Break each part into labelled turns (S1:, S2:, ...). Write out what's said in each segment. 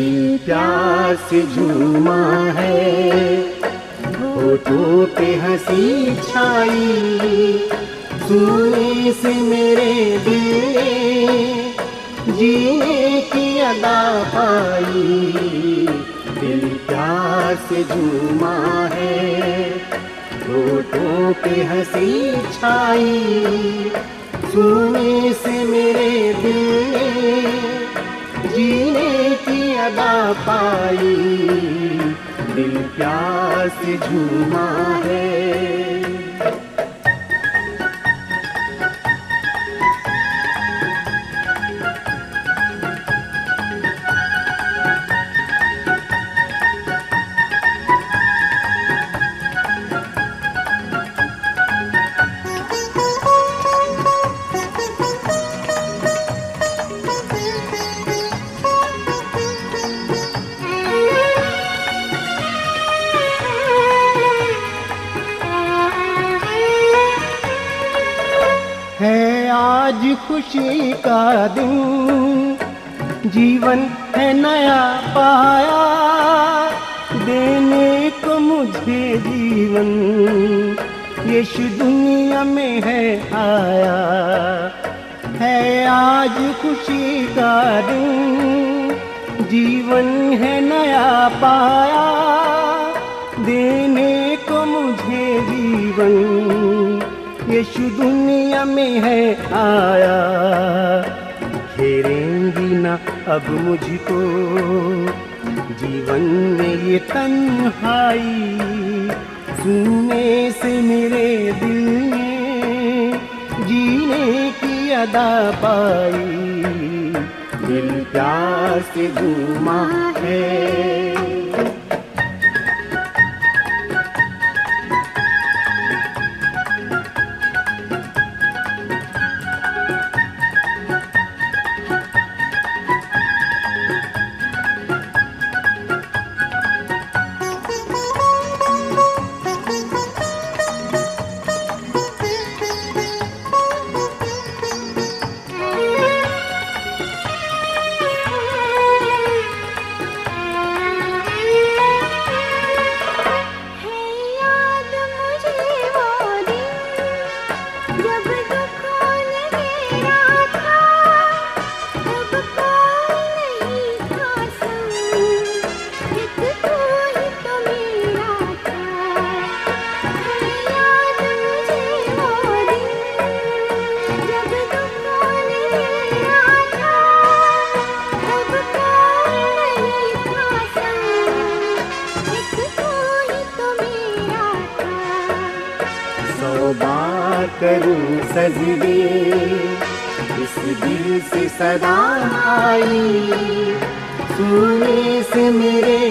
S1: दिल प्यास झूमा है। होठों पे हँसी छाई, सुने से मेरे दिल जीने की अदा पाई। दिल प्यास झूमा है, होठों पे हँसी छाई, सुने से मेरे दिल जीने अदा पाई दिल प्यास झूमा है है खुशी का दिन, जीवन है नया पाया, देने को मुझे जीवन, यीशु दुनिया में है आया। है आज खुशी का दिन, जीवन है नया पाया, देने को मुझे जीवन, यीशु दुनिया में है आया। घेरेंगी ना अब मुझको। जीवन में ये तन्हाई सुनने से मेरे दिल ने जीने की अदा पाई। दिल प्यार से घूमा है। सुने से मेरे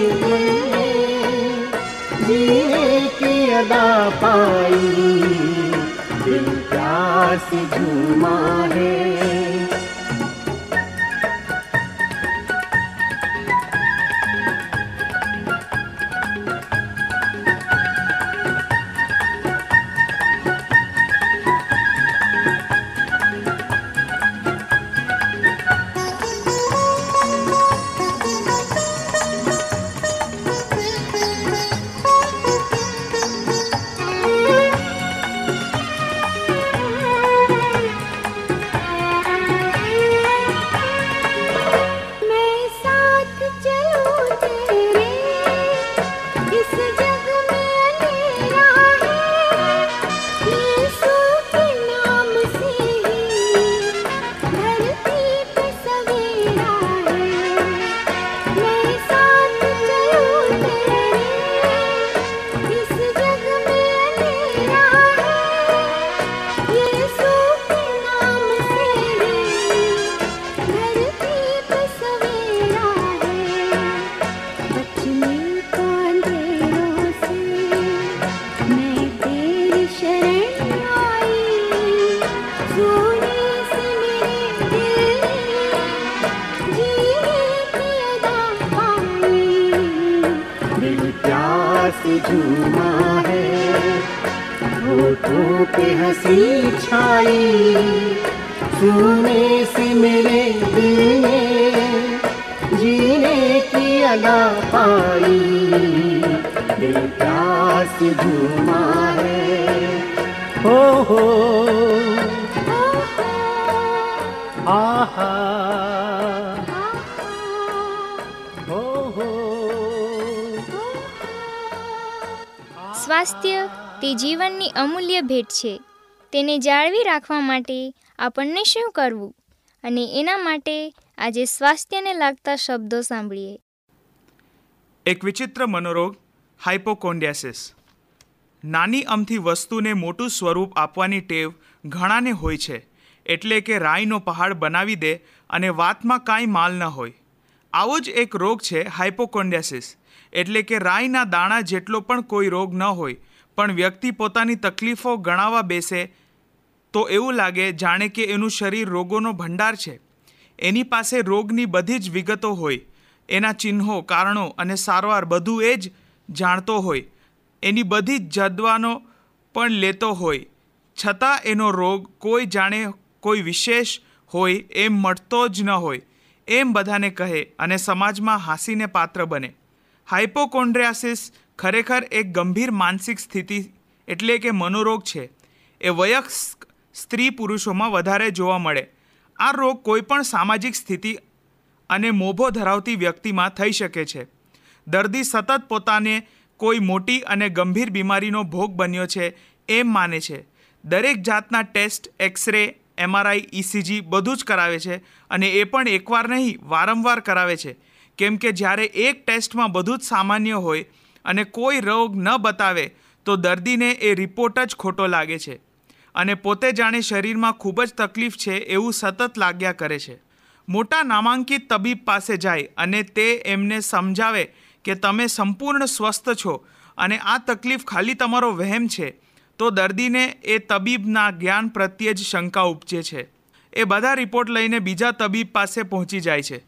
S2: સ્વાસ્થ્ય તે જીવનની અમૂલ્ય ભેટ છે. તેને જાળવી રાખવા માટે આપણને શું કરવું? અને એના માટે આજે સ્વાસ્થ્યને લાગતા શબ્દો સાંભળીએ.
S3: એક વિચિત્ર મનોરોગ હાઇપોકોન્ડિયાસિસ નાની અમથી વસ્તુને મોટું સ્વરૂપ આપવાની ટેવ ઘણાને હોય છે, એટલે કે રાઈનો પહાડ બનાવી દે અને વાતમાં કાંઈ માલ ન હોય. આવો જ એક રોગ છે હાઇપોકોન્ડિયાસિસ એટલે કે રાઈના દાણા જેટલો પણ કોઈ રોગ ન હોય, પણ વ્યક્તિ પોતાની તકલીફો ગણાવવા બેસે, તો એવું લાગે જાણે કે એનું શરીર રોગોનો ભંડાર છે. એની પાસે રોગની બધી જ વિગતો હોય, એના ચિહ્નો, કારણો અને સારવાર બધું એ જ જાણતો હોય, એની બધી જ જદવાનો પણ લેતો હોય. છતાં એનો રોગ કોઈ જાણે કોઈ વિશેષ હોય એમ મળતો જ ન હોય, એમ બધાને કહે અને સમાજમાં હાંસીને પાત્ર બને. હાઇપોકોન્ડ્રિયાસિસ ખરેખર એક ગંભીર માનસિક સ્થિતિ એટલે કે મનોરોગ છે. એ વયસ્ક સ્ત્રી પુરુષોમાં વધારે જોવા મળે. આ રોગ કોઈ પણ સામાજિક સ્થિતિ અને મોભો ધરાવતી વ્યક્તિમાં થઈ શકે છે. દર્દી સતત પોતાને કોઈ મોટી અને ગંભીર બીમારીનો ભોગ બન્યો છે એમ માને છે. દરેક જાતના ટેસ્ટ, એક્સરે એમઆરઆઈ ઇસીજી બધું જ કરાવે છે અને એ પણ એકવાર નહીં, વારંવાર કરાવે છે. કેમ કે જ્યારે એક ટેસ્ટમાં બધું જ સામાન્ય હોય અને કોઈ રોગ ન બતાવે, તો દર્દીને એ રિપોર્ટ જ ખોટો લાગે છે. અને પોતે જાણે શરીરમાં ખૂબ જ તકલીફ છે એવું સતત લાગ્યા કરે છે. મોટા નામાંકિત તબીબ પાસે જાય અને તે એમને સમજાવે કે તમે સંપૂર્ણ સ્વસ્થ છો અને આ તકલીફ ખાલી તમારો વહેમ છે, તો દર્દીને એ તબીબના જ્ઞાન પ્રત્યે જ શંકા ઉપજે છે. એ બધા રિપોર્ટ લઈને બીજા તબીબ પાસે પહોંચી જાય છે.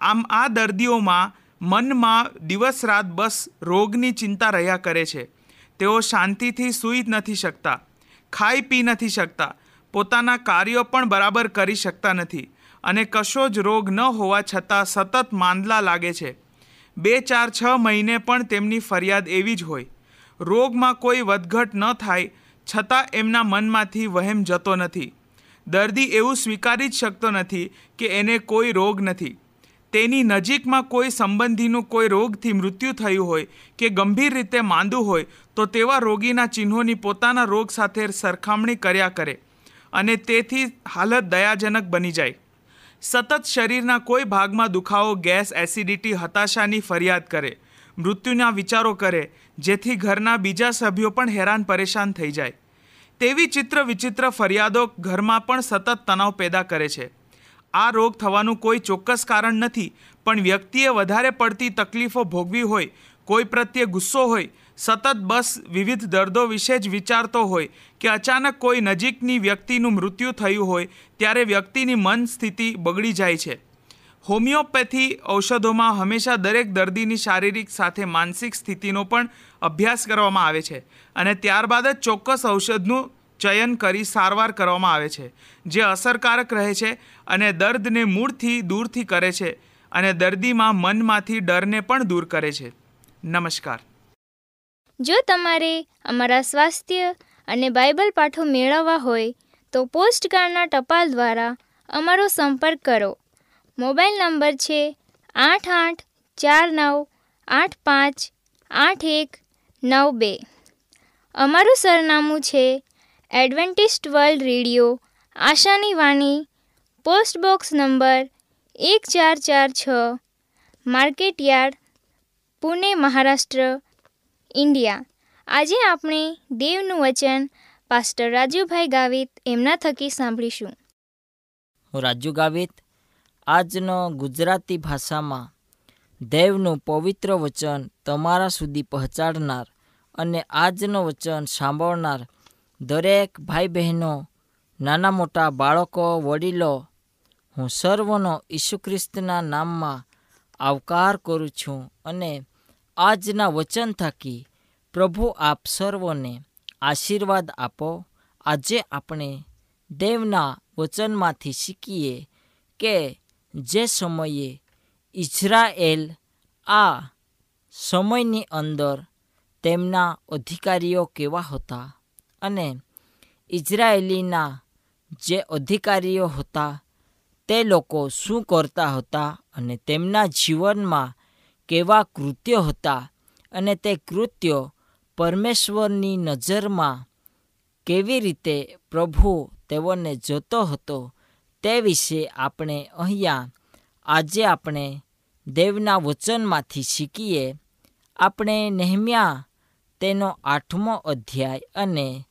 S3: આમ આ દર્દીઓમાં મનમાં દિવસ રાત બસ રોગની ચિંતા રહ્યા કરે છે. તેઓ શાંતિથી સૂઈ નથી શકતા, ખાઈ પી નથી શકતા, પોતાના કાર્યો પણ બરાબર કરી શકતા નથી અને કશો જ રોગ ન હોવા છતાં સતત માંદલા લાગે છે. બે ચાર છ મહિને પણ તેમની ફરિયાદ એવી જ હોય. રોગમાં કોઈ વધઘટ ન થાય છતાં એમના મનમાંથી વહેમ જતો નથી. દર્દી એવું સ્વીકારી જ શકતો નથી કે એને કોઈ રોગ નથી. તેની નજીકમાં કોઈ સંબંધીનું કોઈ રોગથી મૃત્યુ થયું હોય કે ગંભીર રીતે માંદું હોય, તો તેવા રોગીના ચિહ્નોની પોતાના રોગ સાથે સરખામણી કર્યા કરે અને તેથી હાલત દયાજનક બની જાય. સતત શરીરના કોઈ ભાગમાં દુખાવો, ગેસ, એસિડિટી, હતાશાની ફરિયાદ કરે, મૃત્યુના વિચારો કરે, જેથી ઘરના બીજા સભ્યો પણ હેરાન પરેશાન થઈ જાય. તેવી ચિત્ર વિચિત્ર ફરિયાદો ઘરમાં પણ સતત તણાવ પેદા કરે છે. આ રોગ થવાનું કોઈ ચોક્કસ કારણ નથી, પણ વ્યક્તિએ વધારે પડતી તકલીફો ભોગવી હોય, કોઈ પ્રત્યે ગુસ્સો હોય, સતત બસ વિવિધ દર્દો વિશે જ વિચારતો હોય કે અચાનક કોઈ નજીકની વ્યક્તિનું મૃત્યુ થયું હોય ત્યારે વ્યક્તિની મન સ્થિતિ બગડી જાય છે. હોમિયોપેથી ઔષધોમાં હંમેશા દરેક દર્દીની શારીરિક સાથે માનસિક સ્થિતિનો પણ અભ્યાસ કરવામાં આવે છે અને ત્યારબાદ જ ચોક્કસ ઔષધનું ચયન કરી સારવાર કરવામાં આવે છે, જે અસરકારક રહે છે અને દર્દને મૂળથી દૂરથી કરે છે અને દર્દીમાં મનમાંથી ડરને પણ દૂર કરે છે. નમસ્કાર.
S2: જો તમારે અમારા સ્વાસ્થ્ય અને બાઇબલ પાઠો મેળવવા હોય, તો પોસ્ટકાર્ડના ટપાલ દ્વારા અમારો સંપર્ક કરો. મોબાઈલ નંબર છે આઠ આઠ ચાર નવ આઠ પાંચ આઠ એક નવ બે. અમારું સરનામું છે એડવેન્ટિસ્ટ વર્લ્ડ રેડિયો, આશાની વાણી, પોસ્ટ બોક્સ નંબર એક ચાર ચાર છ market yard Pune, Maharashtra, India. આજે આપણે દેવનું વચન પાસ્ટર રાજુભાઈ ગાવિત એમના થકી સાંભળીશું.
S4: હું રાજુ ગાવિત, આજનો ગુજરાતી ભાષામાં દેવનું પવિત્ર વચન તમારા સુધી પહોંચાડનાર અને આજનો વચન સાંભળનાર દરેક ભાઈ બહેનો નાના મોટા બાળકો, વડીલો, હું સર્વનો ઈસુ ખ્રિસ્તના નામમાં આવકાર કરું છું અને આજના વચન થકી પ્રભુ આપ સર્વોને આશીર્વાદ આપો. આજે આપણે દેવના વચનમાંથી શીખીએ કે જે સમયે ઇઝરાયેલ આ સમયની અંદર તેમના અધિકારીઓ કેવા હતા. અને ઇઝરાયેલીના જે અધિકારીઓ હતા, તે લોકો શું કરતા હતા અને તેમના જીવનમાં કેવા કૃત્યો હતા અને તે કૃત્યો પરમેશ્વરની નજરમાં કેવી રીતે પ્રભુ તેઓને જોતો હતો, તે વિશે આપણે અહીંયા, આજે આપણે દેવના વચનમાંથી શીખીએ. આપણે નેહમ્યા તેનો આઠમો અધ્યાય અને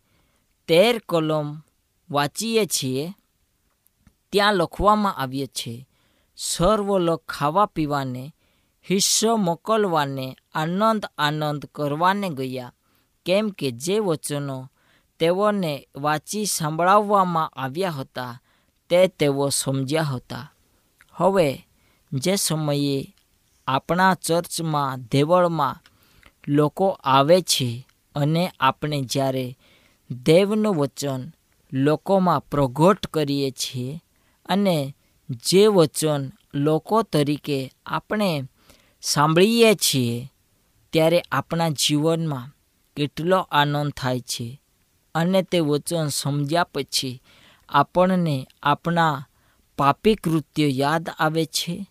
S4: તેર કલમ વાંચીએ છીએ, ત્યાં લખવામાં આવ્યો છે સર્વ લોક ખાવા પીવાને, હિસ્સો મોકલવાને આનંદ આનંદ કરવાને ગયા. કેમ કે જે વચનો તેઓને વાંચી સંભળાવવામાં આવ્યા હતા, તે તેઓ સમજ્યા હતા. હવે, જે સમયે આપણા ચર્ચમાં દેવળમાં લોકો આવે છે અને આપણે જ્યારે દેવનું વચન લોકોમાં પ્રગટ કરીએ છીએ અને જે વચન લોકો તરીકે આપણે સાંભળીએ છીએ ત્યારે આપણા જીવનમાં કેટલો આનંદ થાય છે અને તે વચન સમજ્યા પછી આપણને આપણા પાપી કૃત્યો યાદ આવે છે?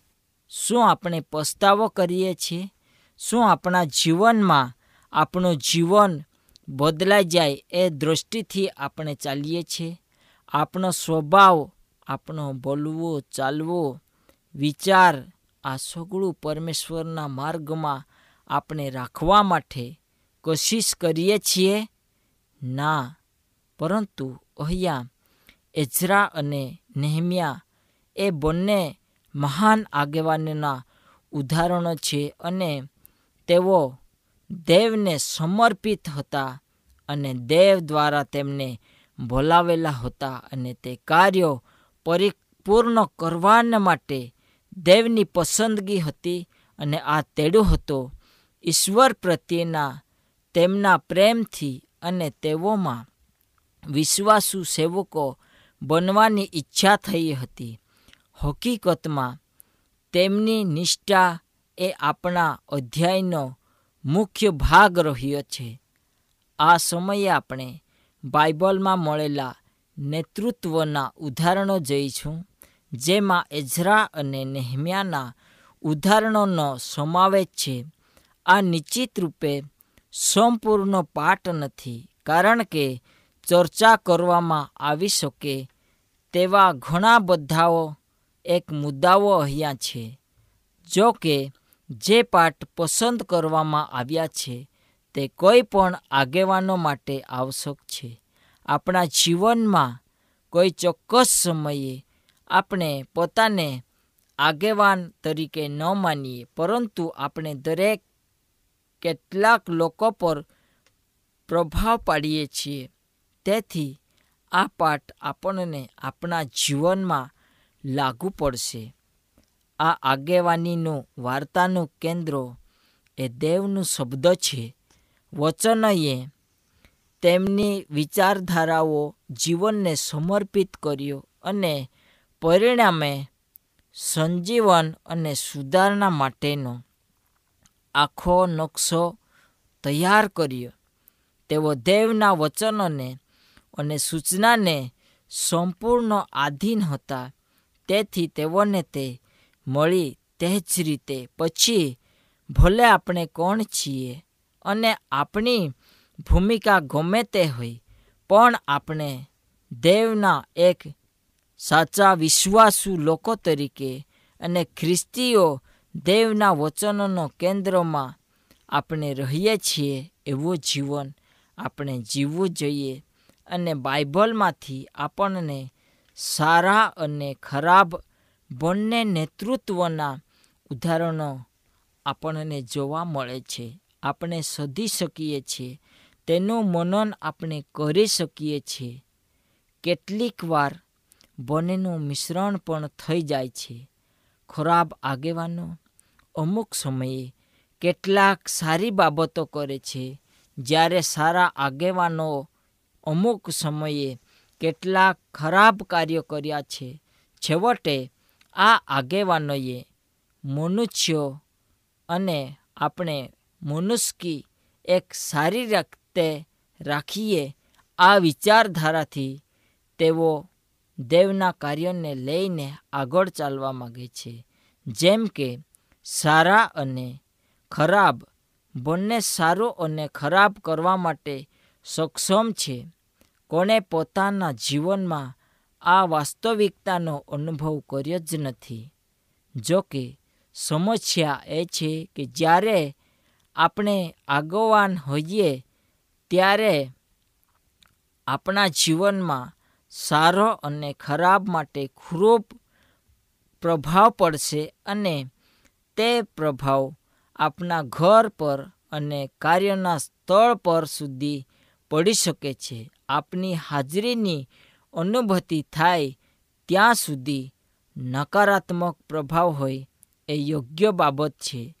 S4: શું આપણે પસ્તાવો કરીએ છીએ? શું આપણા જીવનમાં આપણું જીવન બદલાઈ જાય એ દૃષ્ટિથી આપણે ચાલીએ છીએ. આપણો સ્વભાવ, આપણો બોલવો, ચાલવો, વિચાર આ સગળું પરમેશ્વરના માર્ગમાં આપણે રાખવા માટે કોશિશ કરીએ છીએ? ના, પરંતુ અહીંયા એઝરા અને નેહમિયા એ બંને મહાન આગેવાનના ઉદાહરણો છે અને તેઓ દેવને સમર્પિત હતા અને દેવ દ્વારા તેમને બોલાવેલા હતા અને તે કાર્યો પરિપૂર્ણ કરવાના માટે દેવની પસંદગી હતી અને આ તેડું હતો. ઈશ્વર પ્રત્યેના તેમના પ્રેમથી અને તેઓમાં વિશ્વાસુ સેવકો બનવાની ઈચ્છા થઈ હતી. હકીકતમાં તેમની નિષ્ઠા એ આપણા અધ્યાયનો મુખ્ય ભાગ રહ્યો છે. આ સમયે આપણે બાઇબલમાં મળેલા નેતૃત્વના ઉદાહરણો જઈશું, જેમાં એઝરા અને નેહમ્યાના ઉદાહરણોનો સમાવેશ છે. આ નિશ્ચિત રૂપે સંપૂર્ણ પાઠ નથી, કારણ કે ચર્ચા કરવામાં આવી શકે તેવા ઘણા બધાઓ એક મુદ્દાઓ અહીંયા છે. જો કે જે પાઠ પસંદ કરવામાં આવ્યા છે તે કોઈ પણ આગેવાનો માટે આવશ્યક છે. આપણા જીવનમાં કોઈ ચોક્કસ સમયે આપણે પોતાને આગેવાન તરીકે ન માનીએ, પરંતુ આપણે દરેક કેટલાક લોકો પર પ્રભાવ પાડીએ છીએ. તેથી આ પાઠ આપણને આપણા જીવનમાં લાગુ પડશે. આ આગેવાનીનું વાર્તાનું કેન્દ્ર એ દેવનું શબ્દ છે. વચનએ તેમની વિચારધારાઓ જીવનને સમર્પિત કર્યો અને પરિણામે સંજીવન અને સુધારણા માટેનો આખો નકશો તૈયાર કર્યો. તેઓ દેવના વચનોને અને સૂચનાને સંપૂર્ણ આધીન હતા. તેથી તેઓને તે મળી તે જ રીતે પછી ભલે આપણે કોણ છીએ અને આપણી ભૂમિકા ગમે તે હોય, પણ આપણે દેવના એક સાચા વિશ્વાસુ લોકો તરીકે અને ખ્રિસ્તીઓ દેવના વચનોનો કેન્દ્રમાં આપણે રહીએ છીએ એવું જીવન આપણે જીવવું જોઈએ અને બાઇબલમાંથી આપણને સારા અને ખરાબ બંને નેતૃત્વના ઉદાહરણો આપણને જોવા મળે છે. આપણે શોધી શકીએ છીએ. તેનું મનન આપણે કરી શકીએ છીએ. કેટલીક વાર બંનેનું મિશ્રણ પણ થઈ જાય છે. ખરાબ આગેવાનો અમુક સમયે કેટલાક સારી બાબતો કરે છે. જ્યારે સારા આગેવાનો અમુક સમયે કેટલાક ખરાબ કાર્યો કર્યા છે. છેવટે આ આગેવાનોએ મનુષ્યો અને આપણે મનુષ્કી એક સારી રીતે રાખીએ આ વિચારધારાથી તેઓ દેવના કાર્યોને લઈને આગળ ચાલવા માગે છે. જેમ કે, સારા અને ખરાબ, બંને સારું અને ખરાબ કરવા માટે સક્ષમ છે. કોણે પોતાના જીવનમાં આ વાસ્તવિકતાનો અનુભવ કર્યો જ નથી. જો કે સમસ્યા એ છે કે જ્યારે આપણે આગોવાન હોઈએ, ત્યારે આપણા જીવનમાં સારો અને ખરાબ માટે ખૂબ પ્રભાવ પડશે અને તે પ્રભાવ આપણા ઘર પર અને કાર્યના સ્થળ પર સુધી પડી શકે છે. આપની હાજરીની અનુભૂતિ થાય ત્યાં સુધી નકારાત્મક પ્રભાવ હોય એ યોગ્ય બાબત છે.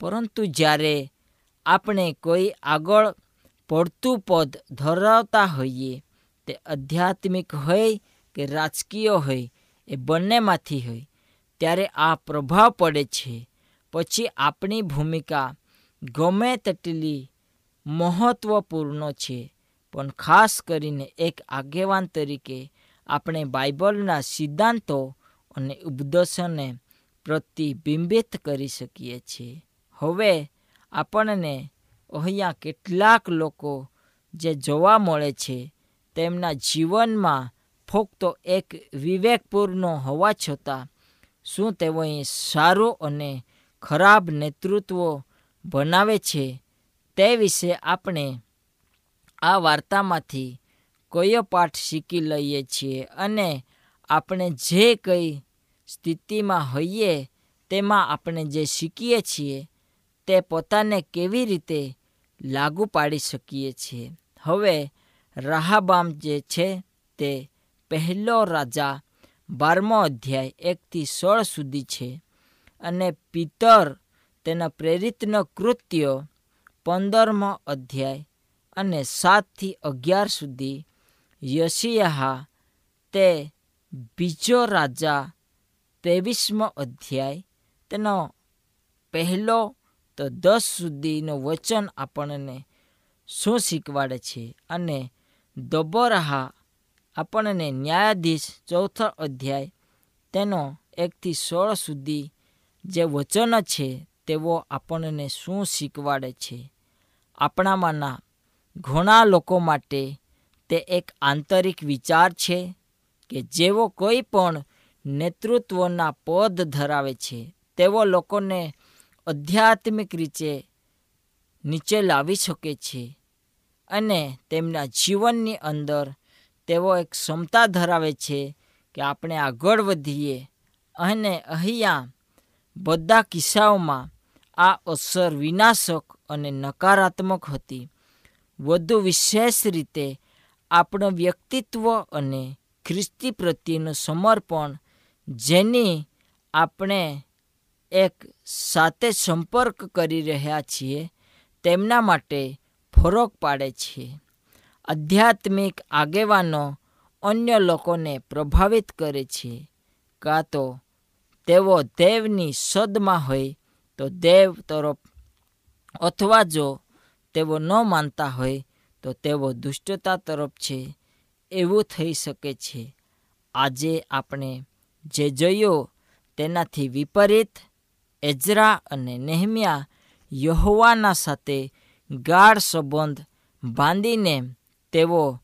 S4: પરંતુ જ્યારે આપણે કોઈ આગળ પડતું પદ ધરાવતા હોઈએ, તે આધ્યાત્મિક હોય કે રાજકીય હોય, એ બંનેમાંથી હોય, ત્યારે આ પ્રભાવ પડે છે. પછી આપણી ભૂમિકા ગમે તેટલી મહત્ત્વપૂર્ણ છે. પણ ખાસ કરીને એક આગેવાન તરીકે આપણે બાઇબલના સિદ્ધાંતો અને ઉપદેશોને પ્રતિબિંબિત કરી શકીએ છીએ. હવે આપણને અહીંયા કેટલાક લોકો જે જોવા મળે છે, તેમના જીવનમાં ફક્ત એક વિવેકપૂર્ણ હોવા છતાં શું તેઓએ સારું અને ખરાબ નેતૃત્વ બનાવે છે તે વિશે આપણે આ વાર્તામાંથી કયો પાઠ શીખી લઈએ છીએ અને આપણે જે કઈ સ્થિતિમાં હોઈએ તેમાં આપણે જે શીખીએ છીએ તે પોતાને કેવી રીતે લાગુ પાડી શકીએ છીએ. હવે રાહાબામ જે છે તે પહેલો રાજા બારમો અધ્યાય એકથી સોળ સુધી છે અને પિતર તેના પ્રેરિતનો કૃત્યો પંદરમો અધ્યાય અને સાતથી અગિયાર સુધી યશિયાહા તે બીજો રાજા ત્રેવીસમો અધ્યાય તેનો પહેલો તો દસ સુધીનું વચન આપણને શું શીખવાડે છે? અને દબોરાહા આપણને ન્યાયાધીશ ચોથો અધ્યાય તેનો એકથી સોળ સુધી જે વચન છે તેઓ આપણને શું શીખવાડે છે? આપણામાંના ઘણા લોકો માટે તે એક આંતરિક વિચાર છે કે જેઓ કોઈ પણ નેતૃત્વના પદ ધરાવે છે તેઓ લોકોને આધ્યાત્મિક રીતે નીચે લાવી શકે છે અને તેમના જીવનની અંદર તેઓ એક ક્ષમતા ધરાવે છે કે આપણે આગળ વધીએ અને અહીંયા બધા કિસ્સાઓમાં આ અસર વિનાશક અને નકારાત્મક હતી. વધુ વિશેષ રીતે આપણો વ્યક્તિત્વ અને ખ્રિસ્તી પ્રત્યેનું સમર્પણ, જેની આપણે એક સાથે સંપર્ક કરી રહ્યા છીએ, તેમના માટે ફરક પાડે છે. આધ્યાત્મિક આગેવાનો અન્ય લોકોને પ્રભાવિત કરે છે. કાં તો તેઓ દેવની સદમાં હોય તો દેવ તરફ, અથવા જો તેઓ ન માનતા હોય તો તેઓ દુષ્ટતા તરફ છે, એવું થઈ શકે છે. આજે આપણે જે જોયો તેનાથી વિપરીત એજરા અને નેહમિયા યહોવાના સાથે ગાઢ સંબંધ બાંધીને તેઓ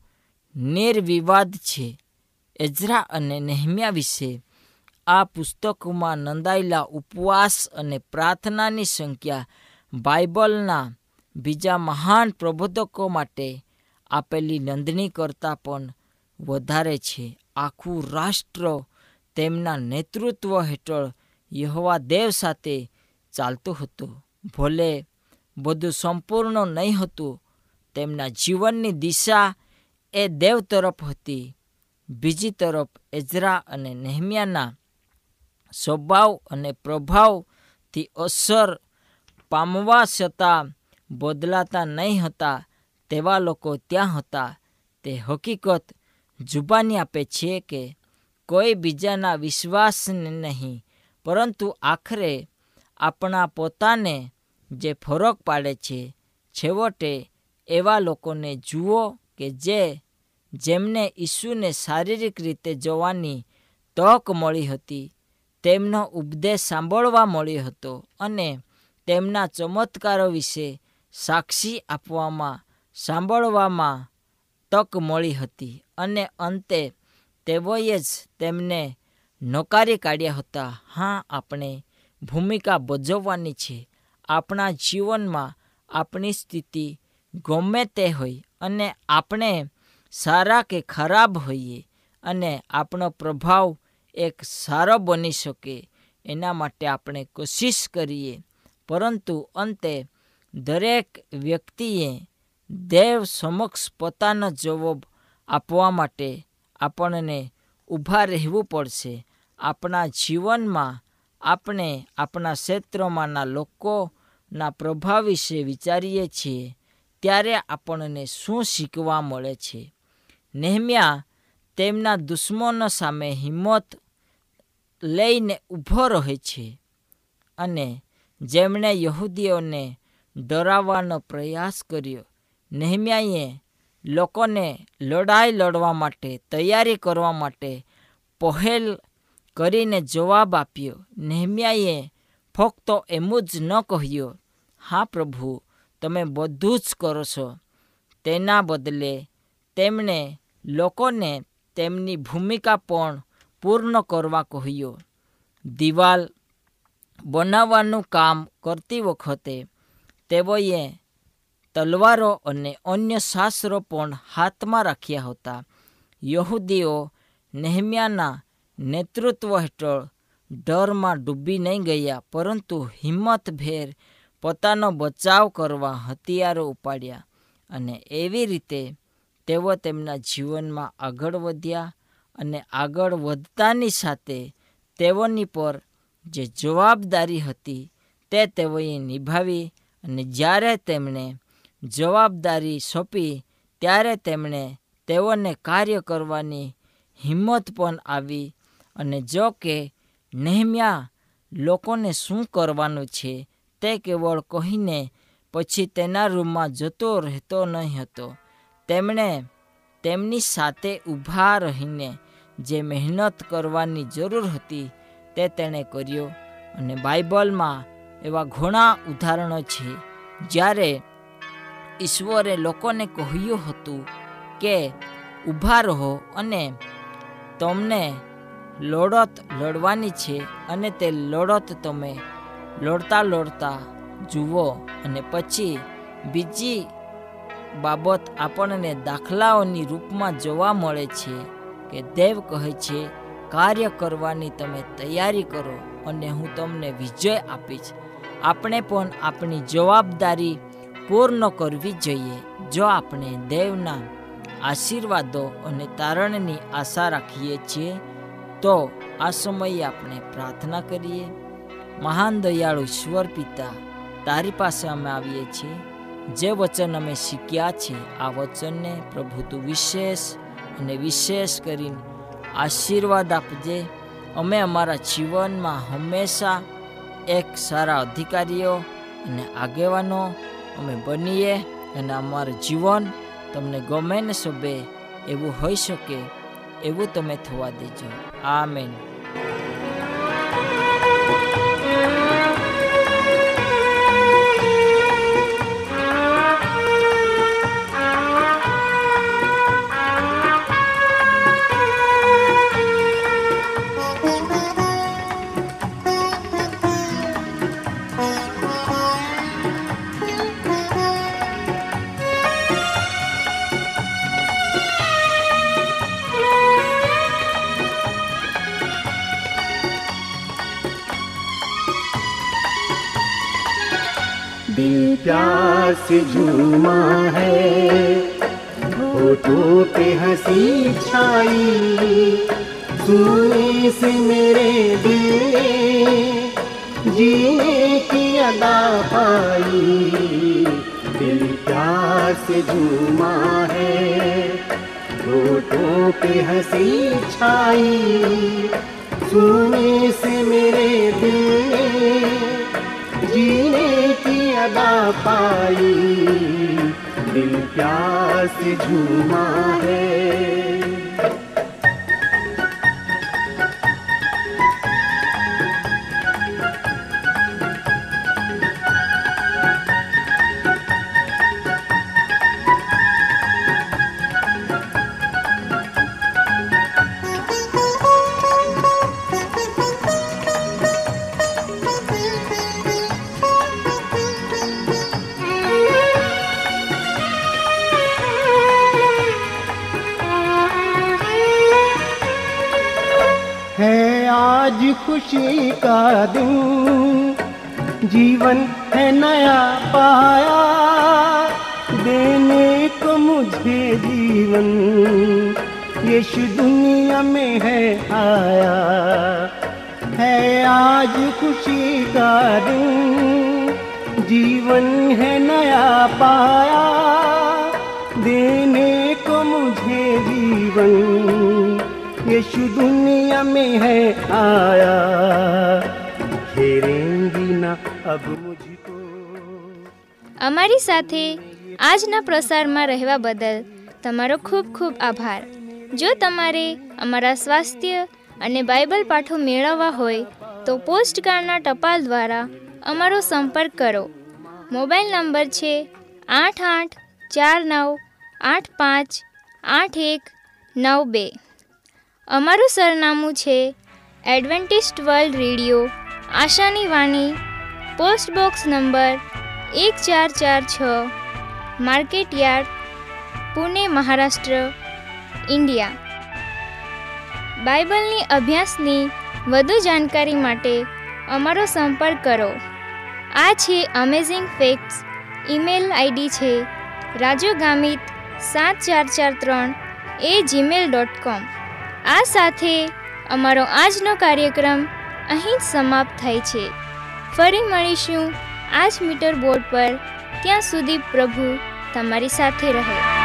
S4: નિર્વિવાદ છે. એજરા અને નેહમિયા વિશે આ પુસ્તકોમાં નોંધાયેલા ઉપવાસ અને પ્રાર્થનાની સંખ્યા બાઇબલના બીજા મહાન પ્રબોધકો માટે આપેલી નોંધણી કરતાં પણ વધારે છે. આખું રાષ્ટ્ર તેમના નેતૃત્વ હેઠળ યહવા દેવ સાથે ચાલતું હતું. ભલે બધું સંપૂર્ણ નહીં હતું, તેમના જીવનની દિશા એ દેવ તરફ હતી. બીજી તરફ એઝરા અને નેહમિયાના સ્વભાવ અને પ્રભાવથી અસર પામવા છતાં બદલાતા નહીં હતા, તેવા લોકો ત્યાં હતા. તે હકીકત જુબાની આપે છે કે કોઈ બીજાના વિશ્વાસને નહીં, પરંતુ આખરે આપણા પોતાને જે ફરક પાડે છે, છેવટે એવા લોકોને જુઓ કે જે જેમને ઈસુને શારીરિક રીતે જોવાની તક મળી હતી, તેમનો ઉપદેશ સાંભળવા મળ્યો હતો અને તેમના ચમત્કારો વિશે સાક્ષી આપવામાં, સાંભળવામાં તક મળી હતી અને અંતે તેઓએ જ તેમને નકારી કાઢ્યા હતા. હા, આપણે ભૂમિકા ભજવવાની છે. આપણા જીવનમાં આપણી સ્થિતિ ગમે તે હોય અને આપણે સારા કે ખરાબ હોઈએ અને આપણો પ્રભાવ એક સારો બની શકે, એના માટે આપણે કોશિશ કરીએ. પરંતુ અંતે દરેક વ્યક્તિએ દેવ સમક્ષ પોતાનો જવાબ આપવા માટે આપણને ઊભા રહેવું પડશે. આપણા જીવનમાં આપણે આપણા ક્ષેત્રમાંના લોકોના પ્રભાવ વિશે વિચારીએ છીએ, ત્યારે આપણને શું શીખવા મળે છે? નેહમ્યા તેમના દુશ્મનો સામે હિંમત લઈને ઊભો રહે છે અને જેમણે યહૂદીઓને ડરાવવાનો પ્રયાસ કર્યો. નહેમ્યાએ લોકોને લડાઈ લડવા માટે તૈયારી કરવા માટે પહેલ કરીને જવાબ આપ્યો. નહેમ્યાએ ફક્ત એમ જ ન કહ્યું, હા પ્રભુ, તમે બધું જ કરો છો. તેના બદલે તેમણે લોકોને તેમની ભૂમિકા પણ પૂર્ણ કરવા કહ્યું. દિવાલ બનાવવાનું કામ કરતી વખતે તેઓએ તલવારો અને અન્ય શાસ્ત્રો પણ હાથમાં રાખ્યા હતા. યહૂદીઓ નેહમ્યાના નેતૃત્વ હેઠળ ડરમાં ડૂબી નહીં ગયા, પરંતુ હિંમતભેર પોતાનો બચાવ કરવા હથિયારો ઉપાડ્યા અને એવી રીતે તેઓ તેમના જીવનમાં આગળ વધ્યા અને આગળ વધતાની સાથે તેઓની પર જે જવાબદારી હતી તે તેઓએ નિભાવી અને જ્યારે તેમણે જવાબદારી સોંપી, ત્યારે તેમણે તેઓને કાર્ય કરવાની હિંમત પણ આવી. અને જો કે નેહમ્યા લોકોને શું કરવાનું છે તે કેવળ કહીને પછી તેના રૂમમાં જતો રહેતો નહીં હતો. તેમણે તેમની સાથે ઊભા રહીને જે મહેનત કરવાની જરૂર હતી તે તેણે કર્યો. અને બાઇબલમાં એવા ઘણા ઉદાહરણો છે, જ્યારે ઈશ્વરે લોકોને કહ્યું હતું કે ઊભા રહો અને તમને લડત લડવાની છે અને તે લડત તમે લડતા લડતા જુઓ અને પછી બીજી બાબત આપણને દાખલાઓની રૂપમાં જોવા મળે છે કે દેવ કહે છે, કાર્ય કરવાની તમે તૈયારી કરો અને હું તમને વિજય આપીશ. આપણે પણ આપણી જવાબદારી પૂર્ણ કરવી જોઈએ. જો આપણે દેવના આશીર્વાદો અને તારણની આશા રાખીએ છીએ, તો આ સમયે આપણે પ્રાર્થના કરીએ. મહાન દયાળુ ઈશ્વર પિતા, તારી પાસે અમે આવીએ છીએ. જે વચન અમે શીખ્યા છે, આ વચનને પ્રભુ તું વિશેષ અને વિશેષ કરીને આશીર્વાદ આપજે. અમે અમારા જીવનમાં હંમેશા એક સારા અધિકારીઓ અને આગેવાનો અમે બનીએ અને અમારું જીવન તમને ગમે ને શોભે એવું હોઈ શકે એવું તમે થવા દેજો. આ
S1: दिल प्यास झूमा है। होठों पे हँसी छाई। सुने से मेरे दिल जीने की अदा पाई। दिल प्यास झूमा है। होठों पे हँसी छाई। सुने से मेरे दिल जीने की अदा पाई दिल प्यास झूमा है है खुशी का दिन जीवन है नया पाया, देने को मुझे जीवन। यीशु दुनिया में है आया, है आज खुशी का दिन जीवन है नया पाया, देने को मुझे जीवन। यीशु दुनिया में है आया घेरेंगी ना अब मुझको
S2: અમારી સાથે આજના પ્રસારમાં રહેવા બદલ તમારો ખૂબ ખૂબ આભાર જો તમારે અમારા સ્વાસ્થ્ય અને બાઇબલ પાઠો મેળવવા હોય તો પોસ્ટકાર્ડના ટપાલ દ્વારા અમારો સંપર્ક કરો મોબાઈલ નંબર છે આઠ આઠ ચાર નવ આઠ પાંચ આઠ એક નવ બે અમારું સરનામું છે એડવેન્ટિસ્ટ વર્લ્ડ રેડિયો, આશાની વાણી, પોસ્ટ બોક્સ નંબર એક ચાર ચાર છ market yard Pune, Maharashtra, India. બાઇબલની અભ્યાસની વધુ જાણકારી માટે અમારો સંપર્ક કરો. આ છે અમેઝિંગ ફેક્ટ્સ ઈમેલ આઈડી છે રાજુ ગામિત સાત ચાર ચાર ત્રણ એ જીમેલ ડોટ કોમ આ સાથે અમારો આજનો કાર્યક્રમ અહીં જ સમાપ્ત થાય છે. ફરી મળીશું આ જ મીટર બોર્ડ પર. ત્યાં સુધી પ્રભુ તમારી સાથે રહે.